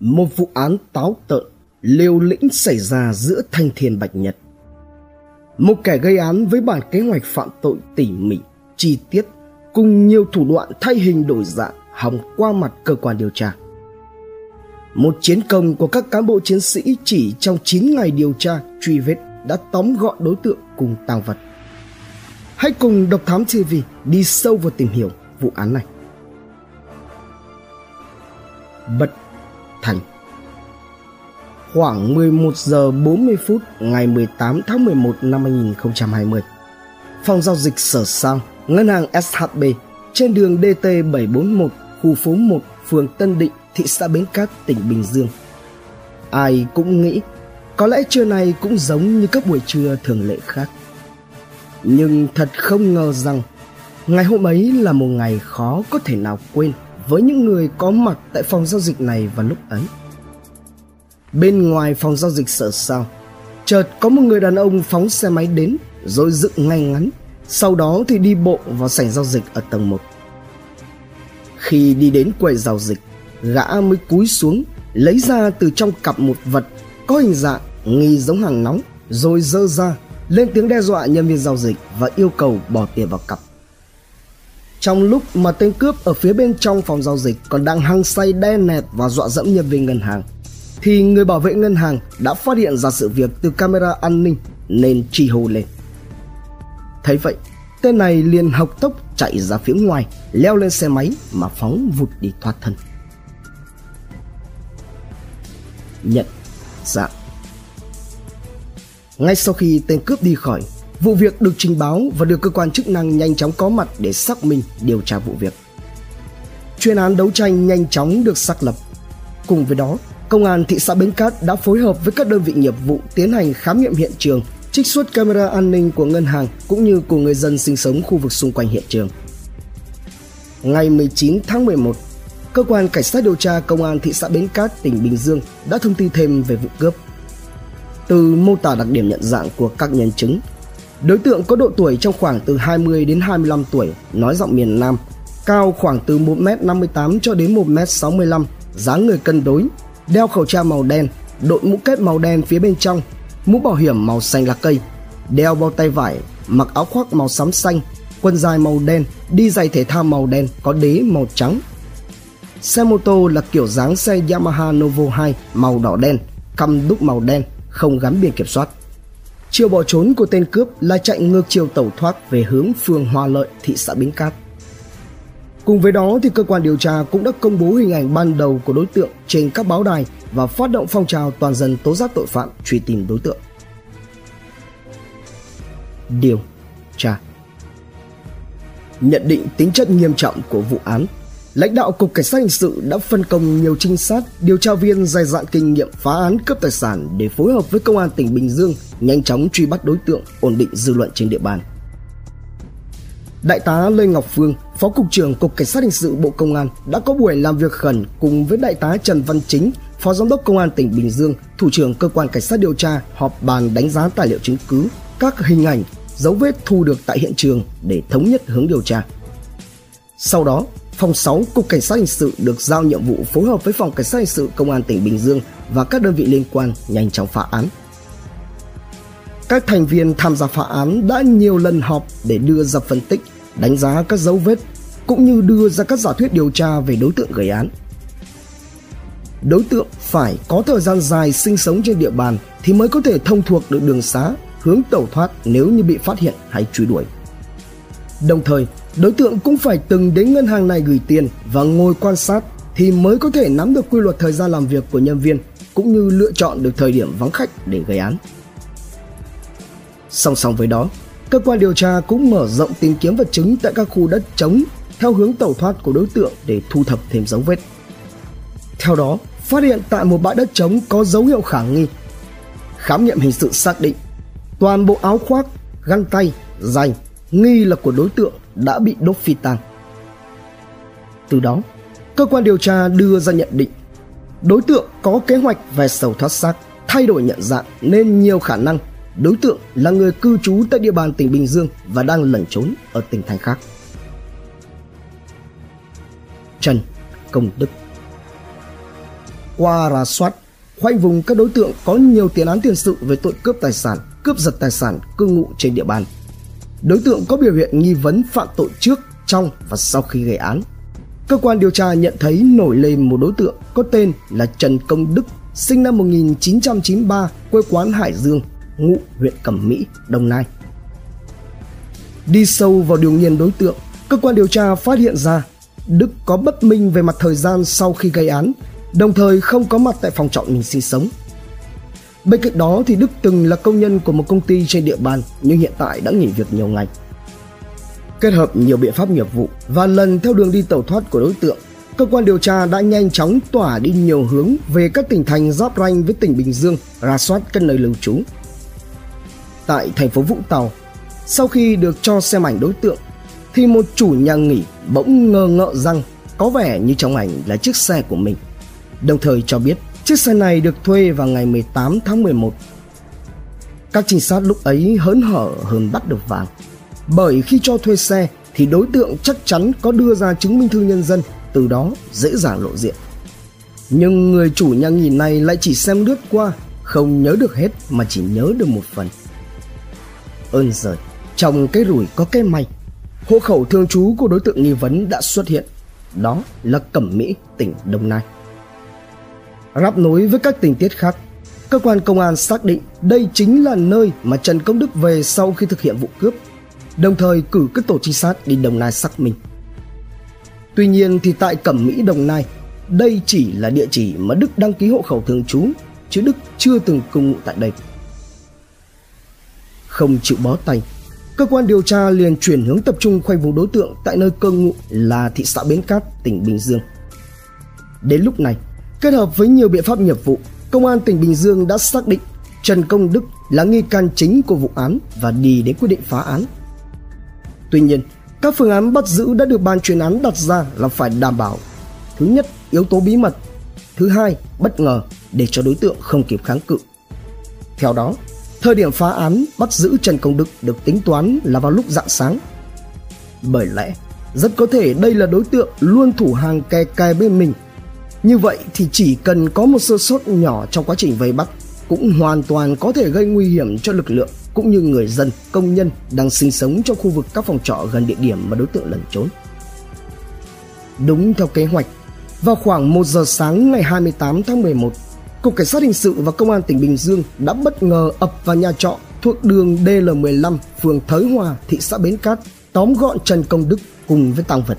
một vụ án táo tợn, liều lĩnh xảy ra giữa thanh thiên bạch nhật. Một kẻ gây án với bản kế hoạch phạm tội tỉ mỉ, chi tiết cùng nhiều thủ đoạn thay hình đổi dạng hòng qua mặt cơ quan điều tra. Một chiến công của các cán bộ chiến sĩ chỉ trong 9 ngày điều tra, truy vết đã tóm gọn đối tượng cùng tang vật. Hãy cùng Độc Thám TV đi sâu vào tìm hiểu vụ án này. bật Thành Khoảng 11 giờ 40 phút ngày 18 tháng 11 năm 2020 Phòng giao dịch Sở Sang, Ngân hàng SHB trên đường DT 741, khu phố 1, phường Tân Định, thị xã Bến Cát, tỉnh Bình Dương. Ai cũng nghĩ có lẽ trưa này cũng giống như các buổi trưa thường lệ khác. Nhưng thật không ngờ rằng ngày hôm ấy là một ngày khó có thể nào quên với những người có mặt tại phòng giao dịch này vào lúc ấy. Bên ngoài phòng giao dịch sở sao, chợt có một người đàn ông phóng xe máy đến rồi dựng ngay ngắn, sau đó thì đi bộ vào sảnh giao dịch ở tầng 1. Khi đi đến quầy giao dịch, gã mới cúi xuống lấy ra từ trong cặp một vật có hình dạng nghi giống hàng nóng rồi dơ ra lên tiếng đe dọa nhân viên giao dịch và yêu cầu bỏ tiền vào cặp. Trong lúc mà tên cướp ở phía bên trong phòng giao dịch còn đang hăng say đe nẹt và dọa dẫm nhân viên ngân hàng, thì người bảo vệ ngân hàng đã phát hiện ra sự việc từ camera an ninh nên chi hô lên. Thấy vậy, tên này liền học tốc chạy ra phía ngoài, leo lên xe máy mà phóng vụt đi thoát thân. Nhận dạng ngay sau khi tên cướp đi khỏi, vụ việc được trình báo và được cơ quan chức năng nhanh chóng có mặt để xác minh điều tra vụ việc. Chuyên án đấu tranh nhanh chóng được xác lập. Cùng với đó, Công an thị xã Bến Cát đã phối hợp với các đơn vị nghiệp vụ tiến hành khám nghiệm hiện trường, trích xuất camera an ninh của ngân hàng cũng như của người dân sinh sống khu vực xung quanh hiện trường. Ngày 19 tháng 11, cơ quan cảnh sát điều tra công an thị xã Bến Cát tỉnh Bình Dương đã thông tin thêm về vụ cướp. Từ mô tả đặc điểm nhận dạng của các nhân chứng, đối tượng có độ tuổi trong khoảng từ 20 đến 25 tuổi, nói giọng miền Nam, cao khoảng từ 1m58 cho đến 1m65, dáng người cân đối, đeo khẩu trang màu đen, đội mũ kết màu đen phía bên trong, mũ bảo hiểm màu xanh lá cây, đeo bao tay vải, mặc áo khoác màu xám xanh, quần dài màu đen, đi giày thể thao màu đen có đế màu trắng. Xe mô tô là kiểu dáng xe Yamaha Novo 2 màu đỏ đen, căm đúc màu đen, không gắn biển kiểm soát. Chiều bỏ trốn của tên cướp là chạy ngược chiều tẩu thoát về hướng phường Hòa Lợi, thị xã Bến Cát. Cùng với đó thì cơ quan điều tra cũng đã công bố hình ảnh ban đầu của đối tượng trên các báo đài và phát động phong trào toàn dân tố giác tội phạm truy tìm đối tượng. Điều tra Nhận định tính chất nghiêm trọng của vụ án lãnh đạo cục cảnh sát hình sự đã phân công nhiều trinh sát, điều tra viên dày dạn kinh nghiệm phá án cướp tài sản để phối hợp với công an tỉnh bình dương nhanh chóng truy bắt đối tượng, ổn định dư luận trên địa bàn. Đại tá lê ngọc phương, phó cục trưởng cục cảnh sát hình sự bộ công an đã có buổi làm việc khẩn cùng với đại tá trần văn chính, phó giám đốc công an tỉnh bình dương, thủ trưởng cơ quan cảnh sát điều tra, họp bàn đánh giá tài liệu chứng cứ, các hình ảnh, dấu vết thu được tại hiện trường để thống nhất hướng điều tra. Sau đó Phòng 6 Cục Cảnh sát Hình sự được giao nhiệm vụ phối hợp với Phòng Cảnh sát Hình sự Công an tỉnh Bình Dương và các đơn vị liên quan nhanh chóng phá án. Các thành viên tham gia phá án đã nhiều lần họp để đưa ra phân tích, đánh giá các dấu vết cũng như đưa ra các giả thuyết điều tra về đối tượng gây án. Đối tượng phải có thời gian dài sinh sống trên địa bàn thì mới có thể thông thuộc được đường xá, hướng tẩu thoát nếu như bị phát hiện hay truy đuổi. Đồng thời, đối tượng cũng phải từng đến ngân hàng này gửi tiền và ngồi quan sát thì mới có thể nắm được quy luật thời gian làm việc của nhân viên cũng như lựa chọn được thời điểm vắng khách để gây án. Song song với đó, cơ quan điều tra cũng mở rộng tìm kiếm vật chứng tại các khu đất trống theo hướng tẩu thoát của đối tượng để thu thập thêm dấu vết. Theo đó, phát hiện tại một bãi đất trống có dấu hiệu khả nghi. Khám nghiệm hình sự xác định toàn bộ áo khoác, găng tay, giày nghi là của đối tượng đã bị đốt phi tang. Từ đó, cơ quan điều tra đưa ra nhận định đối tượng có kế hoạch về sầu thoát xác, thay đổi nhận dạng nên nhiều khả năng đối tượng là người cư trú tại địa bàn tỉnh Bình Dương và đang lẩn trốn ở tỉnh thành khác. Trần Công Đức Qua rà soát, khoanh vùng các đối tượng có nhiều tiền án tiền sự về tội cướp tài sản, cướp giật tài sản cư ngụ trên địa bàn. Đối tượng có biểu hiện nghi vấn phạm tội trước, trong và sau khi gây án. Cơ quan điều tra nhận thấy nổi lên một đối tượng có tên là Trần Công Đức, sinh năm 1993, quê quán Hải Dương, ngụ huyện Cẩm Mỹ, Đồng Nai. Đi sâu vào điều nghiên đối tượng, cơ quan điều tra phát hiện ra Đức có bất minh về mặt thời gian sau khi gây án, đồng thời không có mặt tại phòng trọ mình sinh sống. Bên cạnh đó thì Đức từng là công nhân của một công ty trên địa bàn nhưng hiện tại đã nghỉ việc nhiều ngày. Kết hợp nhiều biện pháp nghiệp vụ và lần theo đường đi tẩu thoát của đối tượng, cơ quan điều tra đã nhanh chóng tỏa đi nhiều hướng về các tỉnh thành giáp ranh với tỉnh Bình Dương, ra soát các nơi lưu trú. Tại thành phố Vũng Tàu, sau khi được cho xem ảnh đối tượng, thì một chủ nhà nghỉ bỗng ngờ ngợ rằng có vẻ như trong ảnh là chiếc xe của mình. Đồng thời cho biết chiếc xe này được thuê vào ngày 18 tháng 11. Các trinh sát lúc ấy hớn hở hơn bắt được vàng. Bởi khi cho thuê xe thì đối tượng chắc chắn có đưa ra chứng minh thư nhân dân, từ đó dễ dàng lộ diện. Nhưng người chủ nhà nghỉ này lại chỉ xem lướt qua, không nhớ được hết mà chỉ nhớ được một phần. Ơn giời, trong cái rủi có cái may. Hộ khẩu thường trú của đối tượng nghi vấn đã xuất hiện. Đó là Cẩm Mỹ, tỉnh Đồng Nai. Ráp nối với các tình tiết khác, cơ quan công an xác định đây chính là nơi mà Trần Công Đức về sau khi thực hiện vụ cướp, đồng thời cử các tổ trinh sát đi Đồng Nai xác minh. Tuy nhiên thì tại Cẩm Mỹ Đồng Nai, đây chỉ là địa chỉ mà Đức đăng ký hộ khẩu thường trú, chứ Đức chưa từng cư ngụ tại đây. Không chịu bó tay, cơ quan điều tra liền chuyển hướng tập trung khoanh vùng đối tượng tại nơi cư ngụ là thị xã Bến Cát, tỉnh Bình Dương. Đến lúc này, kết hợp với nhiều biện pháp nghiệp vụ, công an tỉnh Bình Dương đã xác định Trần Công Đức là nghi can chính của vụ án và đi đến quyết định phá án. Tuy nhiên, các phương án bắt giữ đã được ban chuyên án đặt ra là phải đảm bảo thứ nhất yếu tố bí mật, thứ hai bất ngờ để cho đối tượng không kịp kháng cự. Theo đó, Thời điểm phá án bắt giữ Trần Công Đức được tính toán là vào lúc rạng sáng. Bởi lẽ, rất có thể đây là đối tượng luôn thủ hàng kè kè bên mình. Như vậy thì chỉ cần có một sơ sót nhỏ trong quá trình vây bắt cũng hoàn toàn có thể gây nguy hiểm cho lực lượng cũng như người dân, công nhân đang sinh sống trong khu vực các phòng trọ gần địa điểm mà đối tượng lẩn trốn. Đúng theo kế hoạch, vào khoảng 1 giờ sáng ngày 28 tháng 11, Cục Cảnh sát Hình sự và Công an tỉnh Bình Dương đã bất ngờ ập vào nhà trọ thuộc đường DL15, phường Thới Hòa, thị xã Bến Cát, tóm gọn Trần Công Đức cùng với tăng vật.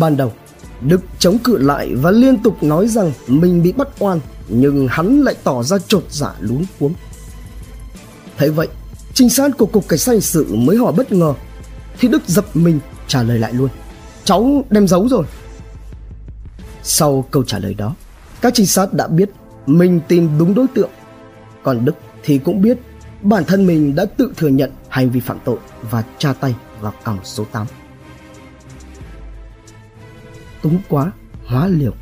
Ban đầu, Đức chống cự lại và liên tục nói rằng mình bị bắt oan, nhưng hắn lại tỏ ra trột dạ lún cuống. Thấy vậy, trinh sát của Cục Cảnh sát Hình sự mới hỏi bất ngờ, thì Đức dập mình trả lời lại luôn. Cháu đem giấu rồi. Sau câu trả lời đó, các trinh sát đã biết mình tìm đúng đối tượng. Còn Đức thì cũng biết bản thân mình đã tự thừa nhận hành vi phạm tội và tra tay vào còng số 8. Túng quá, hóa liều.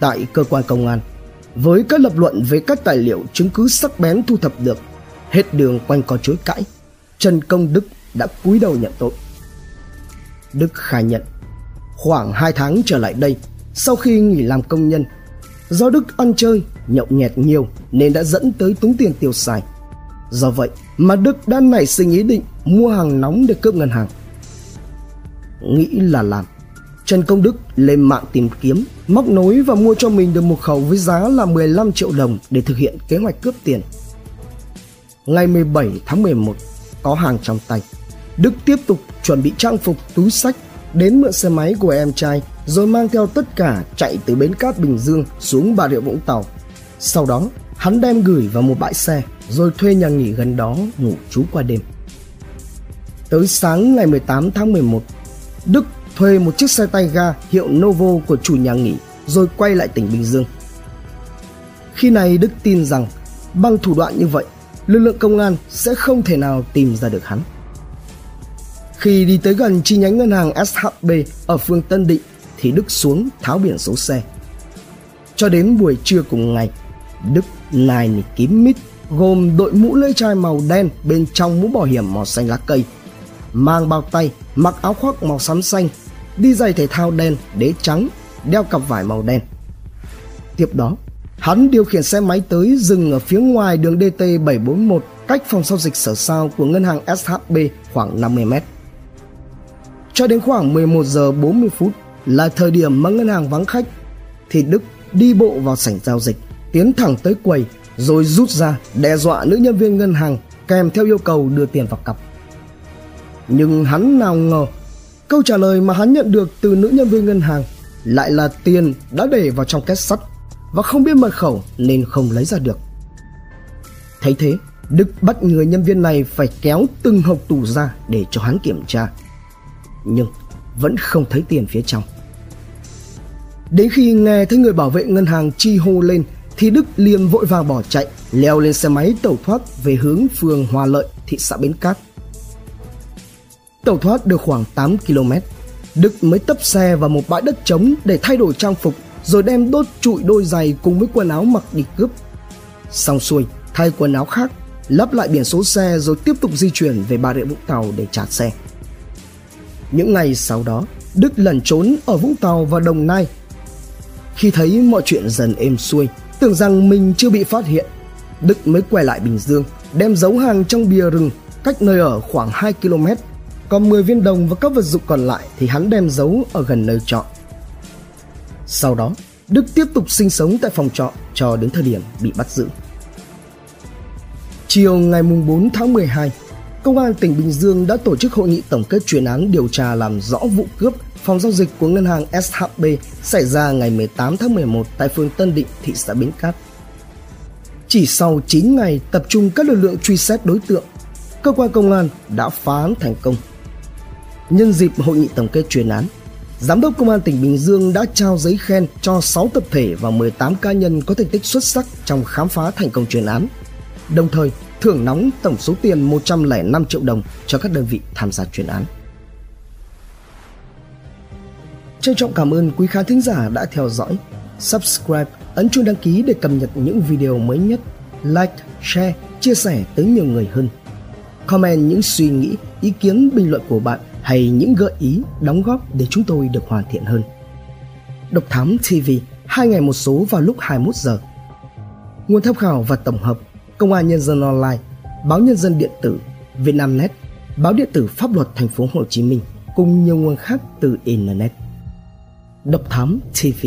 Tại cơ quan công an, với các lập luận về các tài liệu chứng cứ sắc bén thu thập được, hết đường quanh co chối cãi, Trần Công Đức đã cúi đầu nhận tội. Đức khai nhận, khoảng 2 tháng trở lại đây, sau khi nghỉ làm công nhân, do Đức ăn chơi, nhậu nhẹt nhiều nên đã dẫn tới túng tiền tiêu xài. Do vậy mà Đức đã nảy sinh ý định mua hàng nóng để cướp ngân hàng. Nghĩ là làm, Trần Công Đức lên mạng tìm kiếm, móc nối và mua cho mình được một khẩu với giá là 15 triệu đồng để thực hiện kế hoạch cướp tiền. Ngày 17 tháng 11, có hàng trong tay. Đức tiếp tục chuẩn bị trang phục, túi sách, đến mượn xe máy của em trai rồi mang theo tất cả chạy từ bến cát Bình Dương xuống Bà Rịa Vũng Tàu. Sau đó, hắn đem gửi vào một bãi xe rồi thuê nhà nghỉ gần đó ngủ trú qua đêm. Tới sáng ngày 18 tháng 11, Đức thuê một chiếc xe tay ga hiệu Novo của chủ nhà nghỉ rồi quay lại tỉnh Bình Dương. Khi này Đức tin rằng bằng thủ đoạn như vậy, lực lượng công an sẽ không thể nào tìm ra được hắn. Khi đi tới gần chi nhánh ngân hàng SHB ở phường Tân Định thì Đức xuống tháo biển số xe. Cho đến buổi trưa cùng ngày, Đức nài nỉ kín mít gồm đội mũ lưỡi chai màu đen bên trong mũ bảo hiểm màu xanh lá cây, mang bao tay, mặc áo khoác màu xám xanh, đi giày thể thao đen, đế trắng, đeo cặp vải màu đen. Tiếp đó, hắn điều khiển xe máy tới dừng ở phía ngoài đường DT741 cách phòng giao dịch sở sao của ngân hàng SHB khoảng 50 mét. Cho đến khoảng 11 giờ 40 phút là thời điểm mà ngân hàng vắng khách thì Đức đi bộ vào sảnh giao dịch, tiến thẳng tới quầy rồi rút ra đe dọa nữ nhân viên ngân hàng kèm theo yêu cầu đưa tiền vào cặp. Nhưng hắn nào ngờ câu trả lời mà hắn nhận được từ nữ nhân viên ngân hàng lại là tiền đã để vào trong két sắt và không biết mật khẩu nên không lấy ra được. Thấy thế, Đức bắt người nhân viên này phải kéo từng hộp tủ ra để cho hắn kiểm tra. Nhưng vẫn không thấy tiền phía trong. Đến khi nghe thấy người bảo vệ ngân hàng chi hô lên thì Đức liền vội vàng bỏ chạy, leo lên xe máy tẩu thoát về hướng phường Hòa Lợi, thị xã Bến Cát. Tẩu thoát được khoảng 8 km, Đức mới tấp xe vào một bãi đất trống để thay đổi trang phục rồi đem đốt trụi đôi giày cùng với quần áo mặc đi cướp. Xong xuôi, thay quần áo khác, lắp lại biển số xe rồi tiếp tục di chuyển về Bà Rịa Vũng Tàu để trả xe. Những ngày sau đó, Đức lẩn trốn ở Vũng Tàu và Đồng Nai. Khi thấy mọi chuyện dần êm xuôi, tưởng rằng mình chưa bị phát hiện, Đức mới quay lại Bình Dương, đem giấu hàng trong bìa rừng cách nơi ở khoảng 2 km. Còn 10 viên đồng và các vật dụng còn lại thì hắn đem giấu ở gần nơi trọ. Sau đó, Đức tiếp tục sinh sống tại phòng trọ cho đến thời điểm bị bắt giữ. Chiều ngày 4 tháng 12, Công an tỉnh Bình Dương đã tổ chức hội nghị tổng kết chuyên án điều tra làm rõ vụ cướp phòng giao dịch của ngân hàng SHB xảy ra ngày 18 tháng 11 tại phường Tân Định, thị xã Bến Cát. Chỉ sau 9 ngày tập trung các lực lượng truy xét đối tượng, cơ quan công an đã phá án thành công. Nhân dịp hội nghị tổng kết chuyên án, Giám đốc Công an tỉnh Bình Dương đã trao giấy khen cho 6 tập thể và 18 cá nhân có thành tích xuất sắc trong khám phá thành công chuyên án. Đồng thời, thưởng nóng tổng số tiền 105 triệu đồng cho các đơn vị tham gia chuyên án. Trân trọng cảm ơn quý khán thính giả đã theo dõi. Subscribe, ấn chuông đăng ký để cập nhật những video mới nhất. Like, share, chia sẻ tới nhiều người hơn. Comment những suy nghĩ, ý kiến, bình luận của bạn hay những gợi ý, đóng góp để chúng tôi được hoàn thiện hơn. Độc Thám TV, hai ngày một số vào lúc 21 giờ. Nguồn tham khảo và tổng hợp Công an Nhân dân Online, Báo Nhân dân Điện tử, Vietnamnet, Báo Điện tử Pháp luật Thành phố Hồ Chí Minh cùng nhiều nguồn khác từ Internet. Độc Thám TV